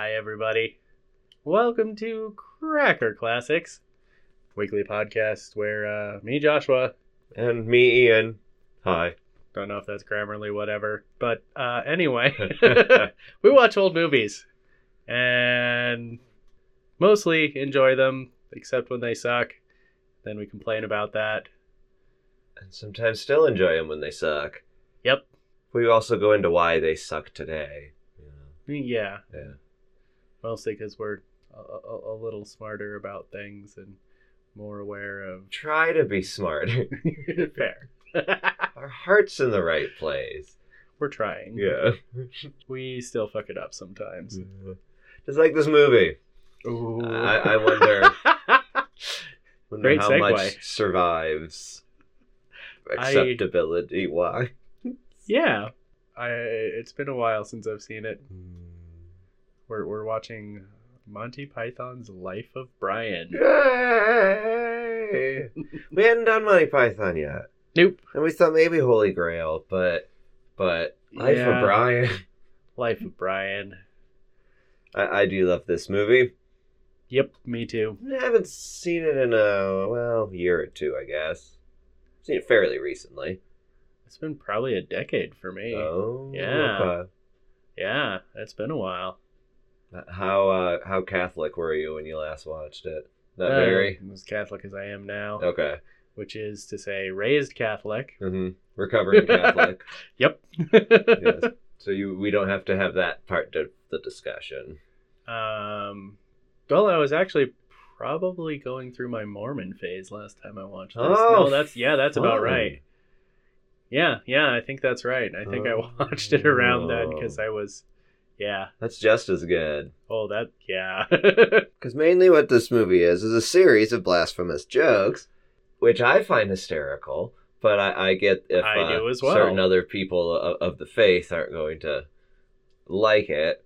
Hi, everybody. Welcome to Cracker Classics, weekly podcast where uh, me, Joshua, And me, Ian. Hi. don't know if that's grammarly, whatever, but uh, anyway, we watch old movies and mostly enjoy them, except when they suck. Then we complain about that. And sometimes still enjoy them when they suck. Yep. We also go into why they suck today. Yeah. Yeah, Yeah. Mostly because we're a, a, a little smarter about things and more aware of. Try to be smart. Fair. Our heart's in the right place. we're trying. Yeah. We still fuck it up sometimes. Just like this movie. Ooh. I, I wonder, wonder Great how segue. much survives I- acceptability. Why? yeah. I it's been a while since I've seen it. Mm. We're we're watching Monty Python's Life of Brian. Yay! we hadn't done Monty Python yet. Nope. And we thought maybe Holy Grail, but but Life Yeah. of Brian. Life of Brian. I, I do love this movie. Yep, me too. I haven't seen it in a well year or two, I guess. Seen it fairly recently. It's been probably a decade for me. Oh, Yeah. okay. Yeah, it's been a while. How uh, how Catholic were you when you last watched it? Not Uh, very. I'm as Catholic as I am now, Okay. which is to say, raised Catholic. hmm Recovering Catholic. Yep. yes. So you we don't have to have that part of the discussion. Um, well, I was actually probably going through my Mormon phase last time I watched this. Oh, no, that's yeah, that's about right. Yeah, yeah, I think that's right. I think I Oh. watched it around then because I was, yeah. That's just as good. Oh, that yeah. Because mainly what this movie is is a series of blasphemous jokes, which I find hysterical. But I, I get if I uh, well. certain other people of, of the faith aren't going to like it.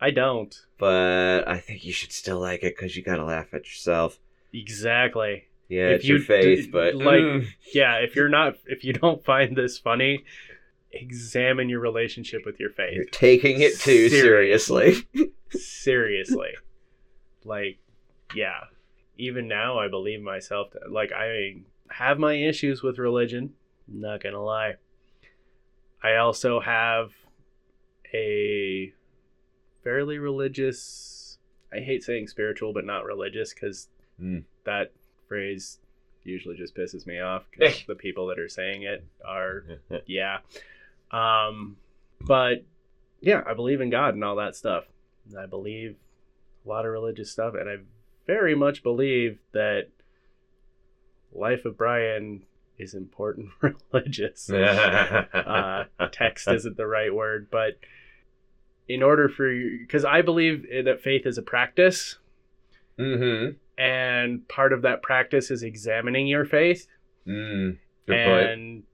I don't But I think you should still like it because you gotta laugh at yourself. exactly. Yeah, If it's your faith, d- but like- mm, Yeah, if you're not, if you don't find this funny, examine your relationship with your faith. you're taking it too Serious. seriously. seriously like yeah even now i believe myself to, like i have my issues with religion not gonna lie i also have a fairly religious i hate saying spiritual but not religious because Mm. that phrase usually just pisses me off because the people that are saying it are yeah um but yeah i believe in god and all that stuff And i believe a lot of religious stuff and i very much believe that life of brian is important religious uh, text isn't the right word but in order for you because i believe that faith is a practice mm-hmm. and part of that practice is examining your faith Mm. Good point.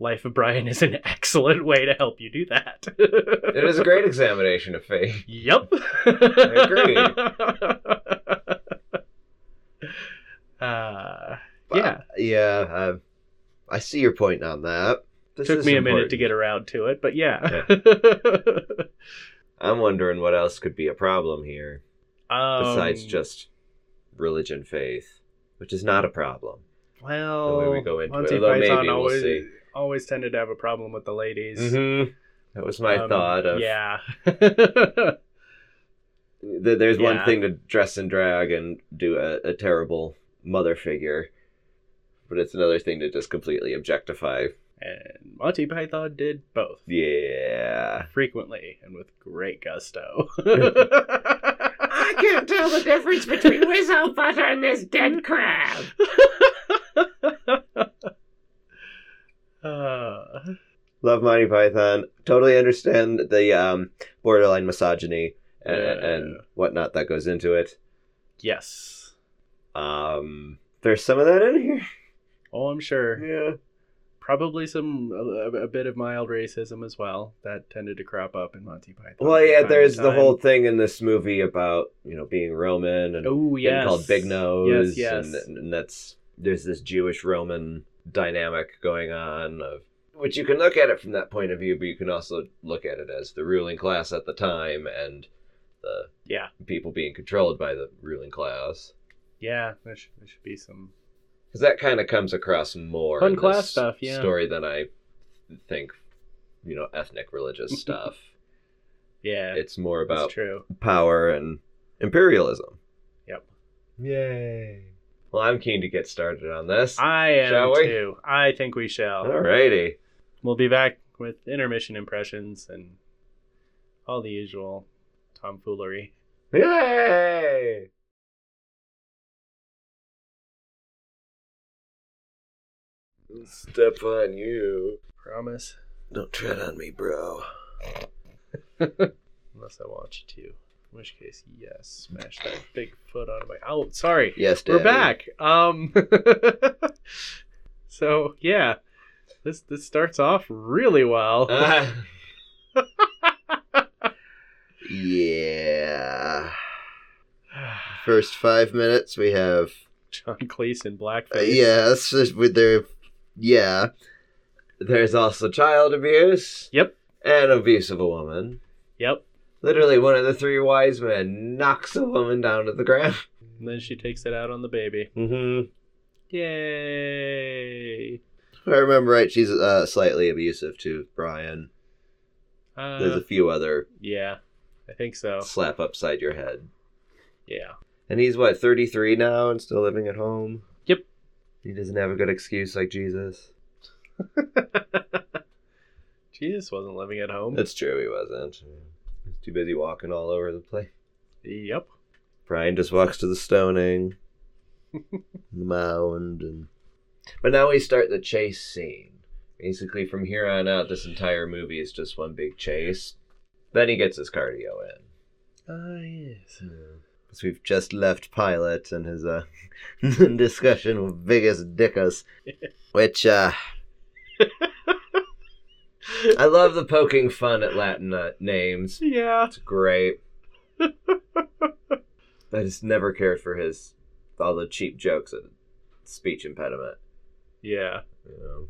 Life of Brian is an excellent way to help you do that. It is a great examination of faith. Yep. I agree. Uh, yeah. yeah. Uh, I see your point on that. This Took me a minute to get around to it, but yeah. I'm wondering what else could be a problem here besides Um, just religion, faith, which is not a problem. well, the way we go into it, although Python maybe we'll see. Always tended to have a problem with the ladies. Mm-hmm. That was my Um, thought of. yeah. th- there's one thing to dress and drag and do a, a terrible mother figure, but it's another thing to just completely objectify. and Monty Python did both. Yeah. frequently and with great gusto. I can't tell the difference between Whizzo butter and this dead crab. Uh, Love Monty Python. Totally understand the um, borderline misogyny and, Yeah. and whatnot that goes into it. yes. Um, there's some of that in here. Oh, I'm sure. Yeah. Probably some a, a bit of mild racism as well that tended to crop up in Monty Python. Well, yeah. There's the whole thing in this movie about you know being Roman and Oh yes. called Big Nose. Yes, yes. And, and that's there's this Jewish Roman dynamic going on of which you can look at it from that point of view, but you can also look at it as the ruling class at the time and the Yeah. people being controlled by the ruling class. Yeah, there should, there should be some. Because that kind of comes across more Fun in class this stuff, yeah. story than I think, you know, ethnic religious stuff. Yeah, It's more about true. power and imperialism. Yep. Yay. Well, I'm keen to get started on this. I am Shall we? too. I think we shall. Alrighty. We'll be back with intermission impressions and all the usual tomfoolery. Yay! Step on you. Promise. Don't tread on me, bro. Unless I want you to. In which case, yes. Smash that big foot out of my. Oh, sorry. Yes, We're back. Um. so yeah, this this starts off really well. Ah. yeah. First five minutes, we have John Cleese in blackface. Uh, yeah, it's just with their yeah. There's also child abuse. Yep. And abuse of a woman. Yep. Literally, one of the three wise men knocks a woman down to the ground. And then she takes it out on the baby. Mm-hmm. Yay. If I remember right, she's uh, slightly abusive to Brian. There's Uh, a few other yeah, I think so. slap upside your head. Yeah. And he's what, 33 now and still living at home? Yep. He doesn't have a good excuse like Jesus. Jesus wasn't living at home. That's true, he wasn't. Too busy walking all over the place. Yep. Brian just walks to the stoning, the mound, and. But now we start the chase scene. Basically, from here on out, this entire movie is just one big chase. Then he gets his cardio in. Ah, yes. Because we've just left Pilate and his uh, discussion with Biggus Dickus, which uh, I love the poking fun at Latin uh, names. Yeah. It's great. I just never cared for his all the cheap jokes and speech impediment. Yeah. You know,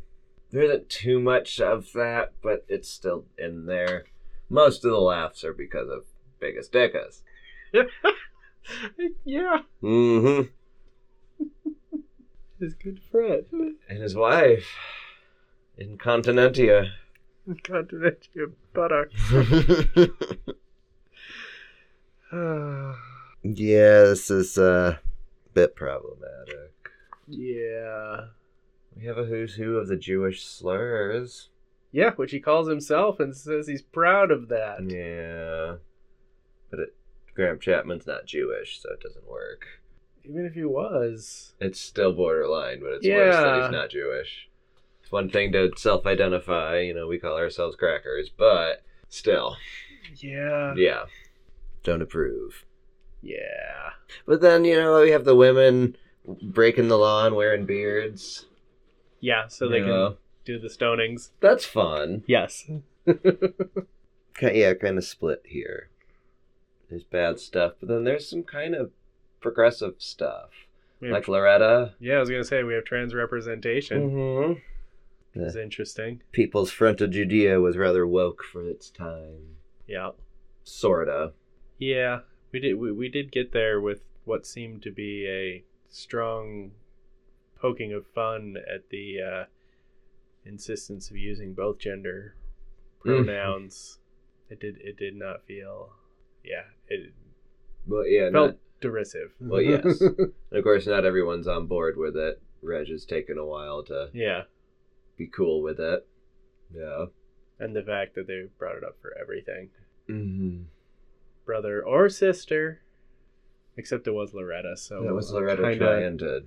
there isn't too much of that, but it's still in there. Most of the laughs are because of Biggus Dickus. yeah. Mm-hmm. His good friend. And his wife, Incontinentia. Continent your buttock. yeah, this is uh, a bit problematic. yeah. We have a who's who of the Jewish slurs. Yeah, which he calls himself and says he's proud of that. Yeah. But it, Graham Chapman's not Jewish, so it doesn't work. Even if he was. It's still borderline, but it's worse that Yeah. he's not Jewish. It's one thing to self identify, you know, we call ourselves crackers, but still. Yeah. Yeah. Don't approve. Yeah. But then, you know, we have the women breaking the law and wearing beards. Yeah, so they you can know. do the stonings. That's fun. Yes. Yeah, kind of split here. There's bad stuff, but then there's some kind of progressive stuff. Have- Like Loretta. yeah, I was gonna say we have trans representation. Mm-hmm. It's interesting. People's Front of Judea was rather woke for its time. Yeah. Sorta. Yeah. We did we, we did get there with what seemed to be a strong poking of fun at the uh, insistence of using both gender Mm. pronouns. it did it did not feel yeah, it Well, yeah, felt not, derisive. well, yes. and of course, not everyone's on board with it. Reg has taken a while to yeah. Be cool with it. Yeah. And the fact that they brought it up for everything. Mm-hmm. Brother or sister. Except it was Loretta, so it was Loretta kinda- trying to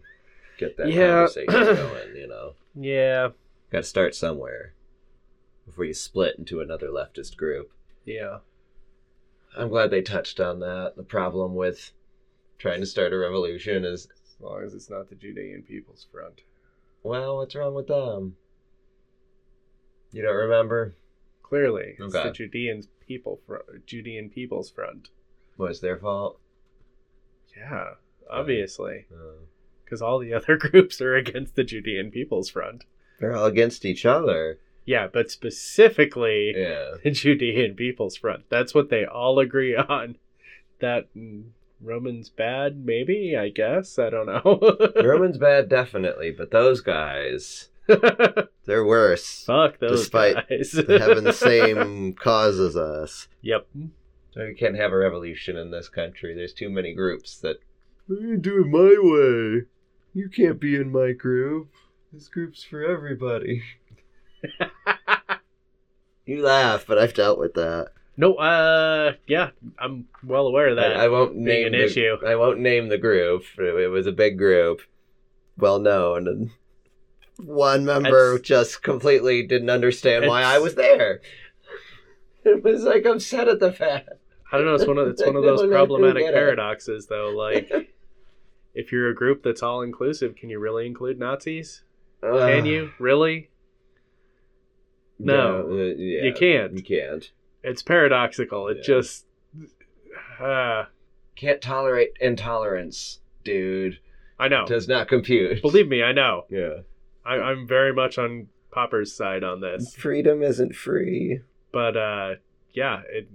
get that Yeah. conversation going, you know. Yeah, Got to start somewhere before you split into another leftist group. yeah. I'm glad they touched on that. The problem with trying to start a revolution is, As long as it's not the Judean People's Front. well, what's wrong with them? You don't remember? Clearly, it's Okay. the Judean people front, Judean People's Front. Was their fault? Yeah, obviously, Uh, because all the other groups are against the Judean People's Front. they're all against each other. Yeah, but specifically Yeah. the Judean People's Front. That's what they all agree on. that mm, Roman's bad, maybe, I guess. I don't know. Roman's bad, definitely, but those guys, they're worse. Fuck those Despite guys. having the same cause as us. Yep. So we can't have a revolution in this country. There's too many groups that. I do it my way. You can't be in my group. This group's for everybody. You laugh, but I've dealt with that. No, uh, yeah, I'm well aware of that. I, I won't name an the, issue. I won't name the group. It, it was a big group, well known, and one member just completely didn't understand why I was there. It was like upset at the fact. I don't know. It's one of it's one of those problematic paradoxes, though. Like, if you're a group that's all inclusive, can you really include Nazis? Can you really? No, Yeah, uh, yeah, you can't. You can't. It's paradoxical. It Yeah. just. Uh, Can't tolerate intolerance, dude. I know. Does not compute. Believe me, I know. Yeah. I, I'm very much on Popper's side on this. Freedom isn't free. But uh, yeah, it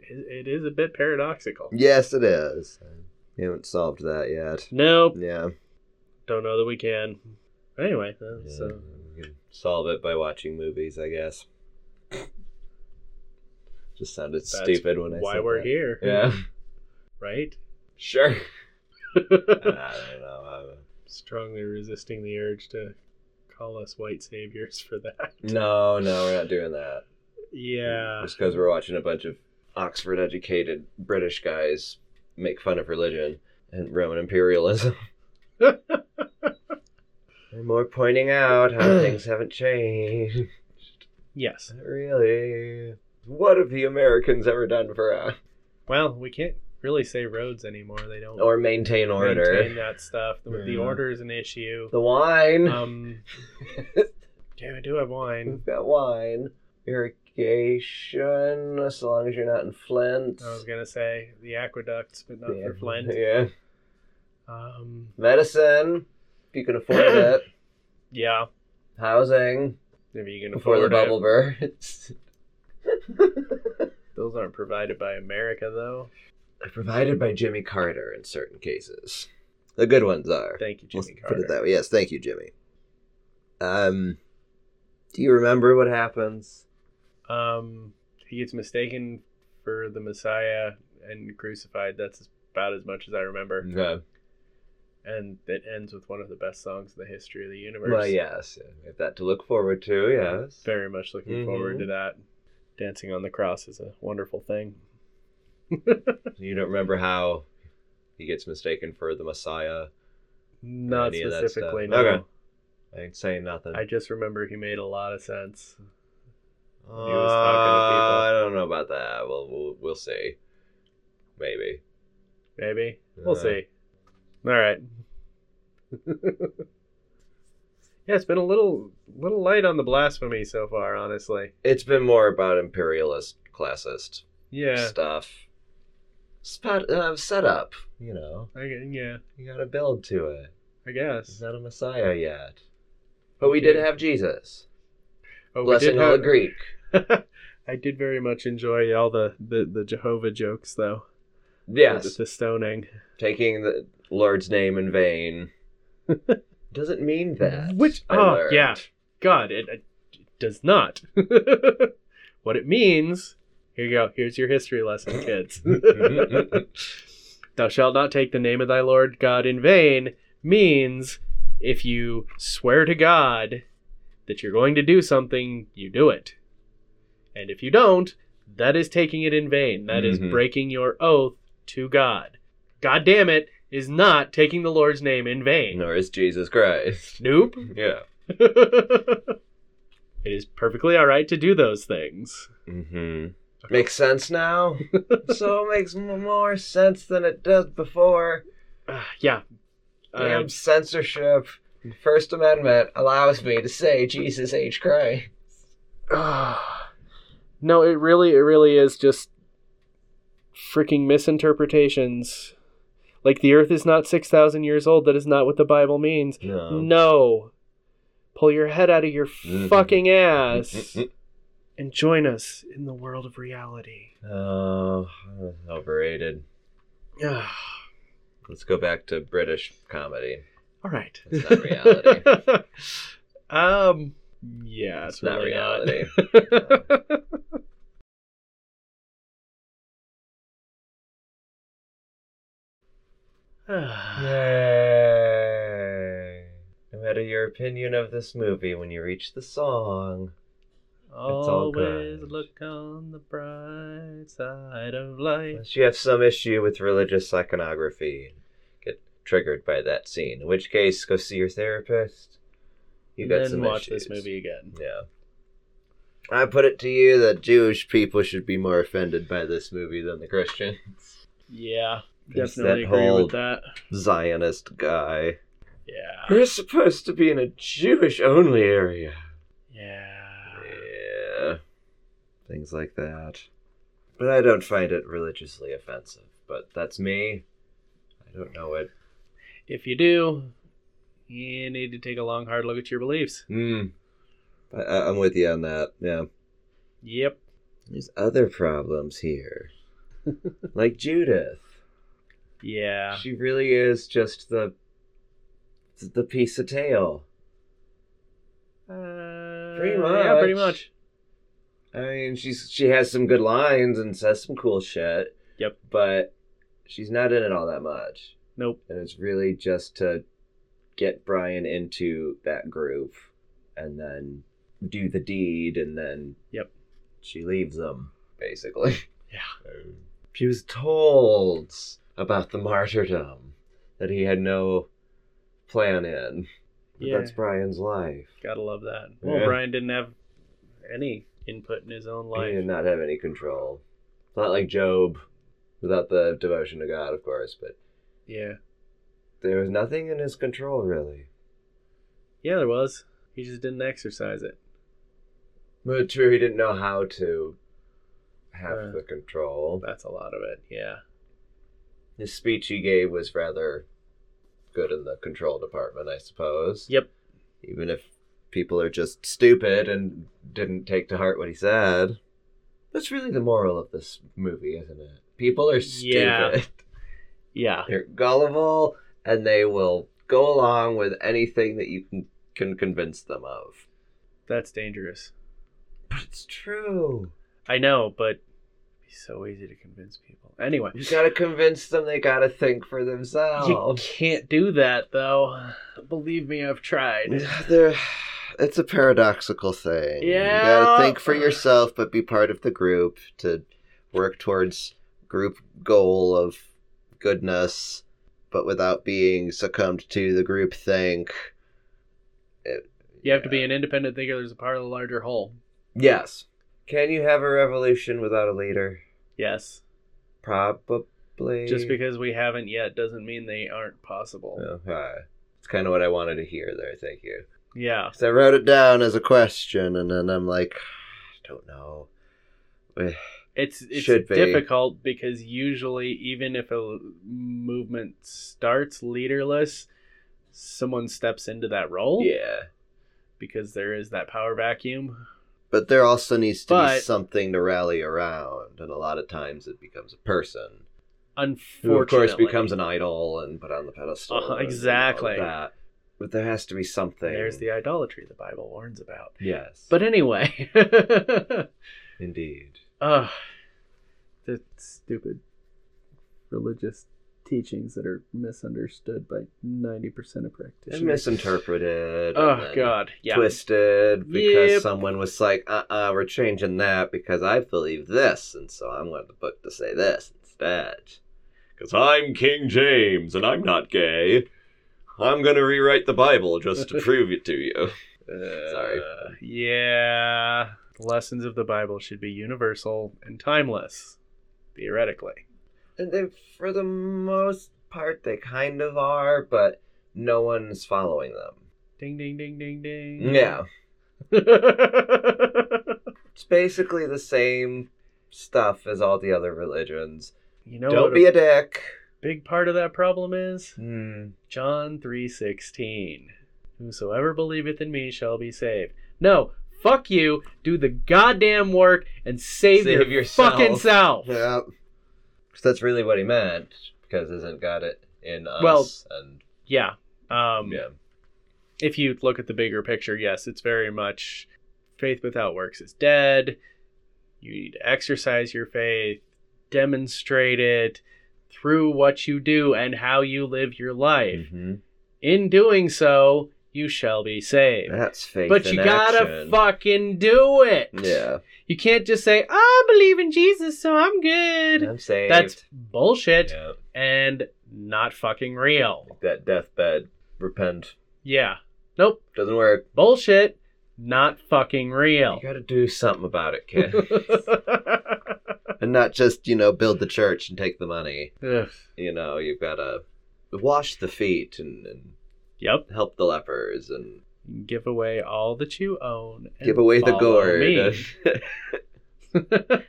it, it is a bit paradoxical. Yes, it is. We haven't solved that yet. Nope, Yeah. don't know that we can. Anyway, uh, Yeah, so we can solve it by watching movies, I guess. Just sounded that's stupid when I said why we're that. here. Yeah. right. Sure. I don't know. Strongly resisting the urge to call us white saviors for that. No, no, we're not doing that. Yeah. Just because we're watching a bunch of Oxford educated British guys make fun of religion and Roman imperialism. and more pointing out how things haven't changed. Yes. Really? What have the Americans ever done for us? Well, we can't really say roads anymore. They don't Or maintain order. maintain that stuff. The, the order is an issue. The wine. Um, yeah, we do have wine. We've got wine. Irrigation, as long as you're not in Flint. I was gonna say the aqueducts, but not yeah. for Flint. Yeah. Um, Medicine, if you can afford it. yeah, Housing, if you can before the afford it. bubble bursts. Those aren't provided by America, though. Provided by Jimmy Carter in certain cases. The good ones are. Thank you, Jimmy Let's Jimmy put it that way. Yes, thank you, Jimmy. Um, do you remember what happens? Um, he gets mistaken for the Messiah and crucified. That's about as much as I remember. Okay. And it ends with one of the best songs in the history of the universe. Well, yes, we have that to look forward to. Yes. Very much looking Mhm. forward to that. Dancing on the cross is a wonderful thing. You don't remember how he gets mistaken for the Messiah? Not Any of that specifically, no. Okay. I ain't saying nothing. I just remember he made a lot of sense. Uh, was talking to people. I don't know about that. Well, we'll we'll see. Maybe. Maybe. We'll Uh. see. All right. yeah, it's been a little little light on the blasphemy so far, honestly. It's been more about imperialist, classist Yeah. stuff. Spot, uh, set up. You know, I, yeah, you got to build to it. I guess. He's not a messiah yet, but we did have Jesus Oh, we blessing did all the have- Greek. I did very much enjoy all the, the, the Jehovah jokes, though. Yes, The, the stoning. taking the Lord's name in vain doesn't mean that. Which- I oh, learned. yeah. God, it, it does not. what it means. Here you go. Here's your history lesson, kids. Thou shalt not take the name of thy Lord God in vain means if you swear to God that you're going to do something, you do it. And if you don't, that is taking it in vain. That is Mhm. breaking your oath to God. God damn it is not taking the Lord's name in vain. Nor is Jesus Christ. Nope. Yeah. it is perfectly all right to do those things. Mm-hmm. Makes sense now. so it makes more sense than it does before. Uh, yeah. Uh, Damn censorship. First Amendment allows me to say Jesus H. Christ. no, it really, it really is just freaking misinterpretations. Like the Earth is not six thousand years old. That is not what the Bible means. No. No. Pull your head out of your Mhm. fucking ass and join us in the world of reality. Oh, overrated. outdated. Let's go back to British comedy. All right. It's not reality. um. Yeah, it's, It's not really reality. Not. Yay! No matter your opinion of this movie, when you reach the song, Always look on the bright side of life. unless you have some issue with religious iconography, get triggered by that scene. In which case, go see your therapist. You got then some watch issues. this movie again. Yeah. I put it to you that Jewish people should be more offended by this movie than the Christians. Yeah, definitely agree with that. Zionist guy. Yeah, We're supposed to be in a Jewish only area. Things like that. But I don't find it religiously offensive. But that's me. I don't know it. If you do, you need to take a long, hard look at your beliefs. Hmm. I, I'm with you on that. Yeah. Yep. There's other problems here. like Judith. Yeah. She really is just the the piece of tail. Uh, Pretty Yeah, pretty much. I mean, she's she has some good lines and says some cool shit. Yep. But she's not in it all that much. Nope. And it's really just to get Brian into that groove and then do the deed and then Yep. she leaves him, basically. Yeah. She was told about the martyrdom that he had no plan in. But Yeah. That's Brian's life. Gotta love that. Well, Yeah. Brian didn't have any input in his own life. He did not have any control. It's Not like Job, without the devotion to God, of course, but Yeah. there was nothing in his control, really. Yeah, there was. He just didn't exercise it. But true, he didn't know how to have Uh. the control. That's a lot of it. Yeah. His speech he gave was rather good in the control department, I suppose. Yep. Even if people are just stupid and didn't take to heart what he said. That's really the moral of this movie, isn't it? People are stupid. Yeah. Yeah. They're gullible and they will go along with anything that you can, can convince them of. That's dangerous. But it's true. I know, but it's so easy to convince people. Anyway, You gotta convince them they gotta think for themselves. you can't do that though. Believe me, I've tried. They're, it's a paradoxical thing. Yeah. You Yeah. gotta think for yourself, but be part of the group to work towards group goal of goodness, but without being succumbed to the group think. It- You have to be an independent thinker. There's a part of the larger whole. Yes. Can you have a revolution without a leader? Yes. Probably. Just because we haven't yet doesn't mean they aren't possible. Oh, okay. It's kind of what I wanted to hear there. Thank you. Yeah. So I wrote it down as a question, and then I'm like, I don't know. It's it's Should be. difficult because usually even if a movement starts leaderless, someone steps into that role Yeah. because there is that power vacuum. But there also needs to be something to rally around, and a lot of times it becomes a person Unfortunately, who, of course, becomes an idol and put on the pedestal. Uh-huh, of exactly. that. But there has to be something. There's the idolatry the Bible warns about. yes, But anyway, indeed. Ugh. the stupid religious teachings that are misunderstood by 90% of practitioners. And misinterpreted. Oh, then God. Yeah. Twisted because Yep. someone was like, uh uh-uh, uh, we are changing that because I believe this, and so I'm going to book to say this instead. Because I'm King James and I'm not gay. I'm going to rewrite the Bible just to prove it to you. Sorry. Uh, yeah. Lessons of the Bible should be universal and timeless, theoretically. And they, for the most part, they kind of are, but no one's following them. Ding, ding, ding, ding, ding. Yeah. It's basically the same stuff as all the other religions. you know Don't be a a dick. Big part of that problem is? Hmm. John 3:16. Whosoever believeth in me shall be saved. No, fuck you. Do the goddamn work and save, Save your yourself. fucking self. Yeah. 'Cause that's really what he meant. Because isn't God it in us? Well, and Yeah. Um, yeah, If you look at the bigger picture, yes, it's very much faith without works is dead. You need to exercise your faith, demonstrate it through what you do and how you live your life. Mhm. In doing so, you shall be saved. that's faith. But you gotta action. fucking do it. Yeah, You can't just say, I believe in Jesus, so I'm good. I'm saved. That's bullshit yeah. and not fucking real. that deathbed repent Yeah. Nope. doesn't work. Bullshit. Not fucking real. You gotta do something about it, kid. and not just you know build the church and take the money. Ugh. You know, you've gotta wash the feet and, and Yep. help the lepers and Give away all that you own. and give away the gourd.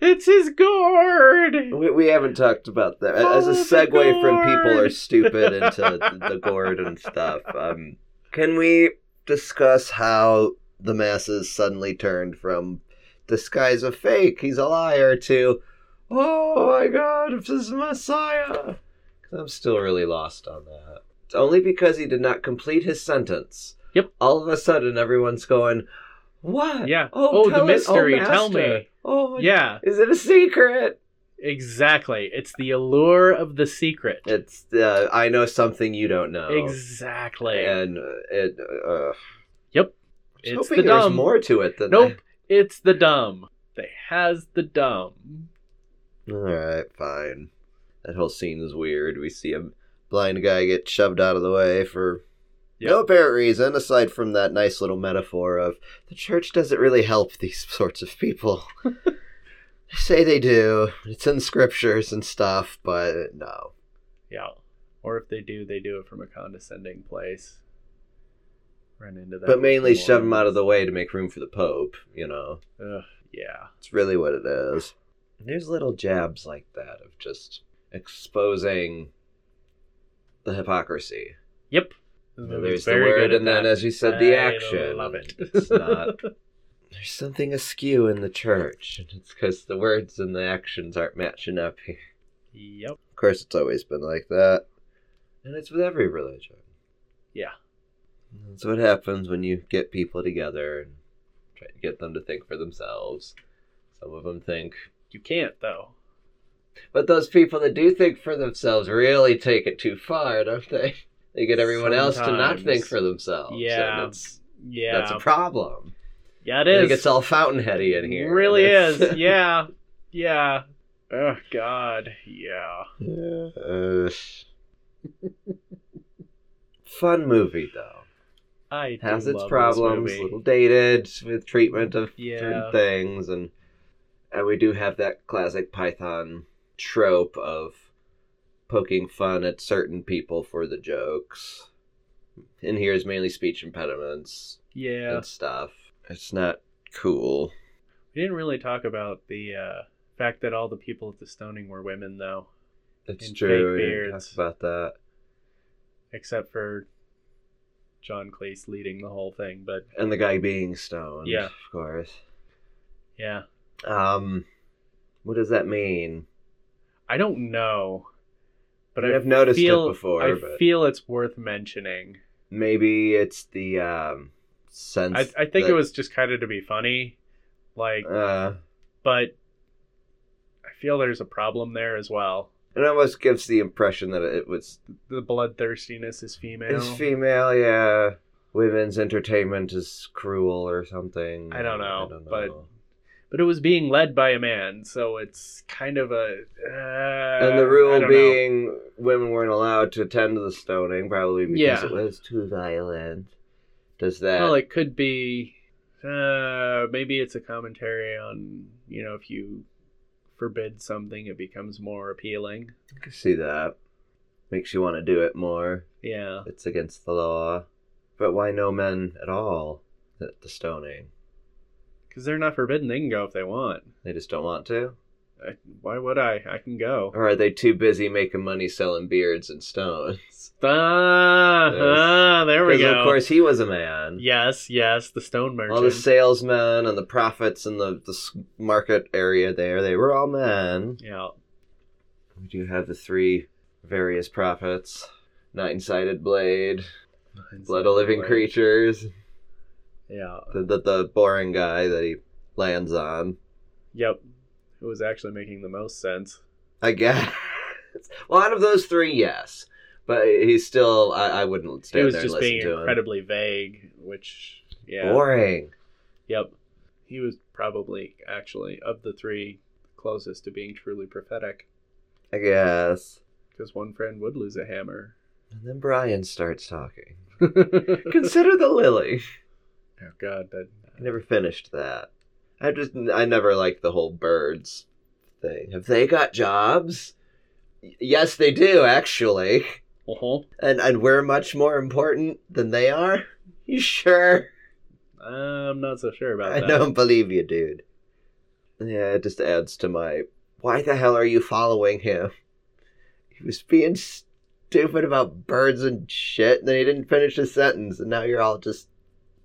it's his gourd. we, we haven't talked about that as a segue from people are stupid into the gourd and stuff. Um, can we discuss how the masses suddenly turned from this guy's a fake, he's a liar, to oh my god, this is Messiah? I'm still really lost on that. It's only because he did not complete his sentence. Yep. All of a sudden, everyone's going, "What? Yeah. Oh, Oh, the tell us- oh, mystery, Oh, tell me. Oh, my- Yeah, Is it a secret? Exactly. It's the allure of the secret. It's uh, I know something you don't know. Exactly. And uh, it. Uh, Yep. I It's the dumb. more to it than Nope. It's the dumb. They has the dumb. All right, fine. That whole scene is weird. We see a blind guy get shoved out of the way for no apparent reason, aside from that nice little metaphor of the church doesn't really help these sorts of people. they say they do. It's in scriptures and stuff, but no. Yeah. Or if they do, they do it from a condescending place. Run into that. But mainly shove them out of the way to make room for the Pope, you know. Ugh, yeah. It's really what it is. There's little jabs like that of just exposing the hypocrisy. Yep. You This know, movie's there's the word, and then, as you said, the action. I love it. It's not. There's something askew in the church, and it's because the words and the actions aren't matching up here. yep. Of course, it's always been like that, and it's with every religion. Yeah. That's what happens when you get people together and try to get them to think for themselves. Some of them think You can't though. But those people that do think for themselves really take it too far, don't they? They get everyone else to not think for themselves. Yeah. Yeah. that's a problem. Yeah, it I is. think it's all fountainheady in here. really is. Yeah. Yeah. Oh God. Yeah. Uh, fun movie though. I do Has its problems, movie. little dated with treatment of Yeah. certain things, and and we do have that classic Python trope of poking fun at certain people for the jokes. In here's mainly speech impediments Yeah. and stuff. It's not cool. We didn't really talk about the uh, fact that all the people at the stoning were women, though, It's true. we didn't talk about that. except for John Cleese leading the whole thing. But And the guy being stoned. Yeah. Of course. yeah, Um, what does that mean? I don't know. But I I have noticed feel, it before, I but feel it's worth mentioning. maybe it's the um sense. I, I think that- it was just kind of to be funny, like, Uh, but I feel there's a problem there as well. it almost gives the impression that it was The bloodthirstiness is female. it's female. Yeah, women's entertainment is cruel or something. I don't know, I don't but- know. but it was being led by a man, so it's kind of a. Uh, and the rule don't know. being women weren't allowed to attend to the stoning, probably because Yeah. it was too violent. Does that? Well, it could be. Uh, maybe it's a commentary on you know if you forbid something, it becomes more appealing. I can see that. Makes you want to do it more. Yeah, It's against the law. But why no men at all at the stoning? because they're not forbidden; they can go if they want. They just don't want to? I, why would I? I can go. Or are they too busy making money selling beards and stones? Ah, ah, there we Because go. of course he was a man. Yes, yes, the stone merchant. All the salesmen and the prophets in the, the market area there, they were all men. yeah, We do have the three various prophets nine sided blade, blood of living creatures, Yeah. the, the, the boring guy that he lands on. Yep. It was actually making the most sense. I guess. Well, out of those three, yes. But he's still, I, I wouldn't stand was there just and listen being him. incredibly vague, which yeah. Boring. Yep. He was probably actually of the three closest to being truly prophetic I guess. because one friend would lose a hammer. And then Brian starts talking. Consider the lily. Oh God, that I never finished that. I just, I never liked the whole birds thing. Have they got jobs? Y- Yes, they do, actually. uh-huh. And and we're much more important than they are. You sure? I'm not so sure about I that. I don't believe you, dude. Yeah, it just adds to my. Why the hell are you following him? He was being stupid about birds and shit, and then he didn't finish his sentence, and now you're all just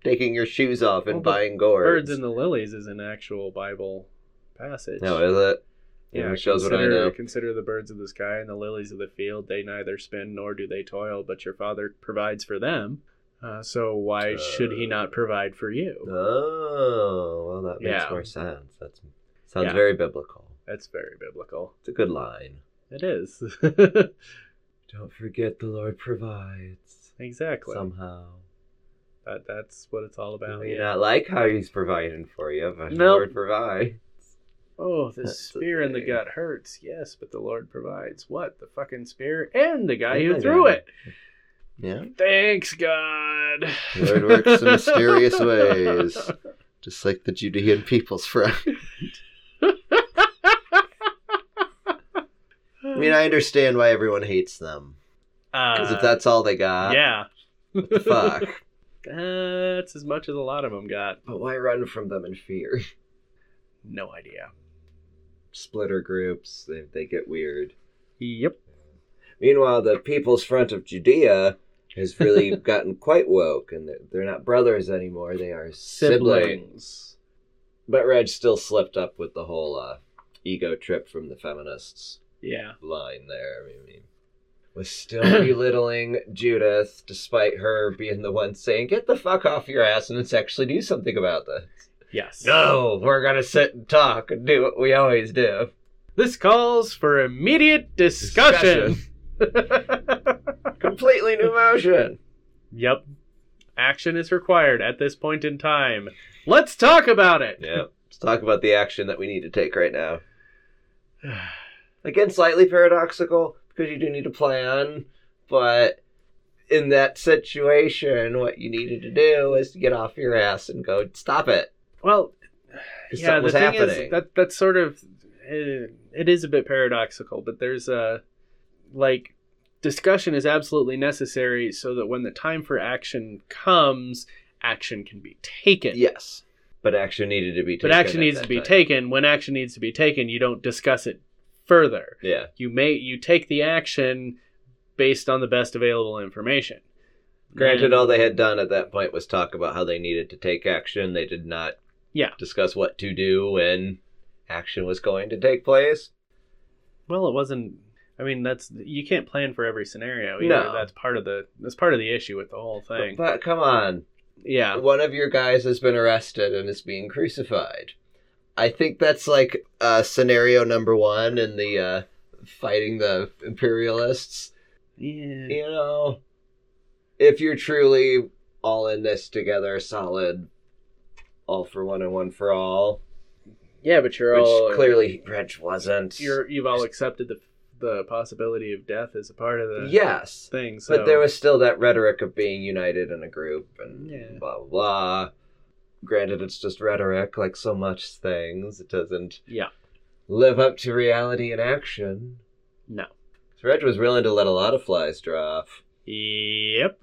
taking your shoes off and Well, buying gourds. Birds and the lilies is an actual Bible passage. No, is it? Yeah, it shows what I consider, know. Consider the birds of the sky and the lilies of the field. They neither spin nor do they toil, but your Father provides for them. Uh, so why should He not provide for you? Oh, well, that makes Yeah. more sense. That sounds Yeah. very biblical. That's very biblical. It's a good line. It is. Don't forget the Lord provides exactly. somehow. That that's what it's all You about. may Yeah. not like how he's providing for you, but the Nope. Lord provides. Oh, the That's the spear in the gut hurts. Yes, but the Lord provides. What? The fucking spear and the guy And who threw it. Yeah. Thanks, God. The Lord works in mysterious ways. Just like the Judean people's friend. I mean, I understand why everyone hates them. Because Uh, if that's all they got, yeah. what the fuck? That's as much as a lot of them got. But why run from them in fear? No idea. Splitter groups, they, they get weird. Yep. Meanwhile, the People's Front of Judea has really gotten quite woke, and they're, they're not brothers anymore, they are siblings. But Reg still slipped up with the whole uh, ego trip from the feminists Yeah. line there. I mean, was still belittling Judith, despite her being the one saying, "Get the fuck off your ass and let's actually do something about this." Yes. No, we're gonna sit and talk and do what we always do. This calls for immediate discussion. Completely new motion. yep. Action is required at this point in time. Let's talk about it. Yeah, let's talk about the action that we need to take right now. Again, slightly paradoxical because you do need a plan, but in that situation, what you needed to do is to get off your ass and go stop it. Well, yeah, the thing happening. is that that's sort of eh, it is a bit paradoxical, but there's a like discussion is absolutely necessary so that when the time for action comes, action can be taken. Yes, but action needed to be taken. But action needs to be time. taken. When action needs to be taken, you don't discuss it further. Yeah, You may you take the action based on the best available information. granted, And- all they had done at that point was talk about how they needed to take action. They did not Yeah. discuss what to do when action was going to take place. Well, it wasn't. I mean, that's you can't plan for every scenario. Either. No. that's part of the that's part of the issue with the whole thing. But come on, yeah, one of your guys has been arrested and is being crucified. I think that's like uh, scenario number one in the uh, fighting the imperialists. yeah, You know, if you're truly all in this together, solid, all for one and one for all, yeah. But you're which all clearly Reg wasn't. you're you've all accepted the the possibility of death as a part of the yes, thing. So but there was still that rhetoric of being united in a group and Yeah. blah blah blah. Granted, it's just rhetoric, like so much things. It doesn't yeah, live up to reality in action. no, So Reg was willing to let a lot of flies drop, yep,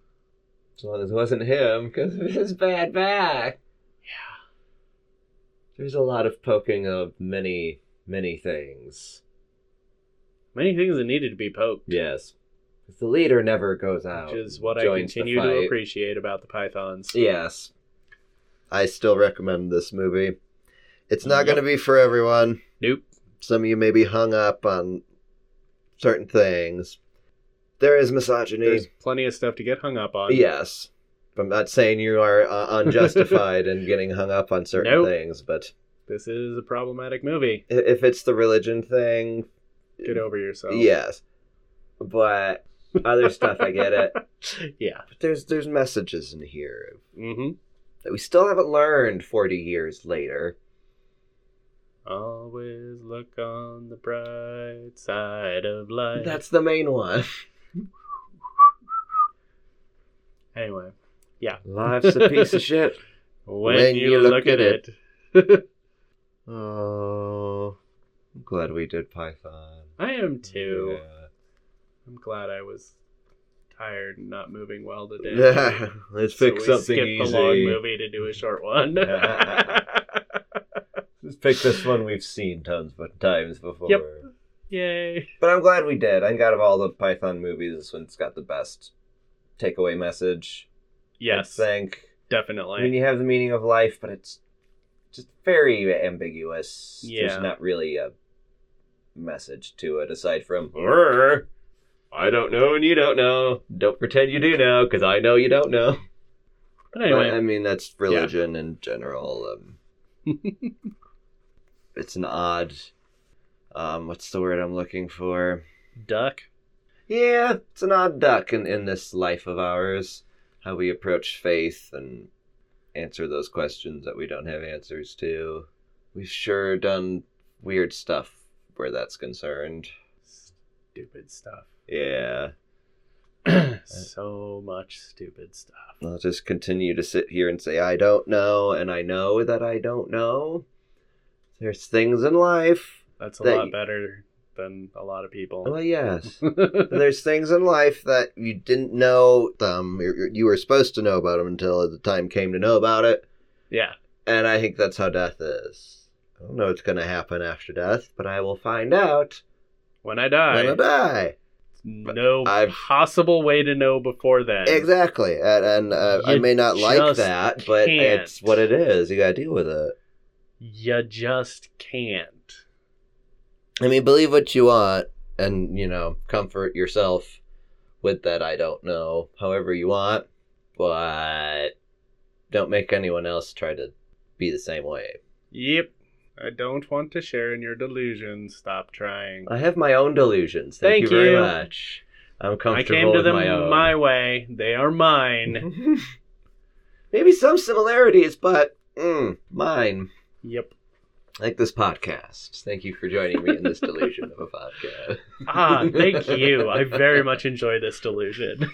as long as it wasn't him, because of his bad back. yeah. There's a lot of poking of many, many things. Many things that needed to be poked. yes the leader never goes out. Which is what I continue to appreciate about the Pythons. Yes. I still recommend this movie. It's not Yep. going to be for everyone. Nope. Some of you may be hung up on certain things. There is misogyny. There's plenty of stuff to get hung up on. Yes. I'm not saying you are uh, unjustified in getting hung up on certain Nope. things, but This is a problematic movie. if it's the religion thing, Get over yourself. yes. But other stuff, I get it. yeah. But there's there's messages in here Mm-hmm. That we still haven't learned 40 years later. Always look on the bright side of life. That's the main one. anyway. Yeah. Life's a piece of shit. When, you, look, at it. Oh, I'm glad we did Python. I am too. Yeah. I'm glad I was tired and not moving well today. Yeah, let's So pick we something skipped easy. the long movie to do a short one. Let's pick this one we've seen tons of times before. Yep. Yay. But I'm glad we did. I think out of all the Python movies, this one's got the best takeaway message. Yes, I think. definitely. I mean, you have the meaning of life, but it's just very ambiguous. Yeah. There's not really a message to it aside from, "Brr, I don't know and you don't know. Don't pretend you do know, because I know you don't know. but anyway, But, I mean, that's religion in general. Um, it's an odd. Um, what's the word I'm looking for? duck. Yeah, it's an odd duck in, in this life of ours. How we approach faith and answer those questions that we don't have answers to. We've sure done weird stuff where that's concerned. Stupid stuff. Yeah. Uh, so much stupid stuff. I'll just continue to sit here and say, I don't know, and I know that I don't know. There's things in life. That's a That lot better than a lot of people. Well, yes. There's things in life that you didn't know them. You you were supposed to know about them until the time came to know about it. yeah. And I think that's how death is. I don't know what's going to happen after death, but I will find out When I die, when I die. No I've- possible way to know before then. Exactly. And, and uh, I may not like that, but can't. it's what it is. You got to deal with it. You just can't. I mean, believe what you want and, you know, comfort yourself with that I don't know however you want, but don't make anyone else try to be the same way. Yep. I don't want to share in your delusions. Stop trying. I have my own delusions. Thank, Thank you very much. I'm comfortable I came to with them my own. my way. They are mine. Maybe some similarities, but mm, mine. yep. Like this podcast. Thank you for joining me in this delusion of a podcast. Ah, thank you. I very much enjoy this delusion.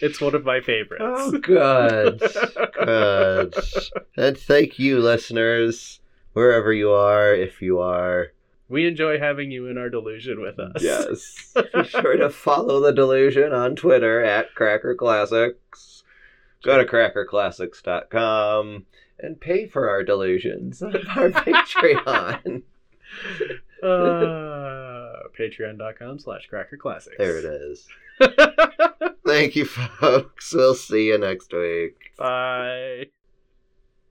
it's one of my favorites. Oh, good. good. And thank you, listeners, wherever you are, if you are. We enjoy having you in our delusion with us. Yes. Be sure to follow the delusion on Twitter at Cracker Classics. Go to crackerclassics.com and pay for our delusions on our Patreon. Uh, Patreon.com slash Cracker Classics. There it is. Thank you, folks. We'll see you next week. Bye.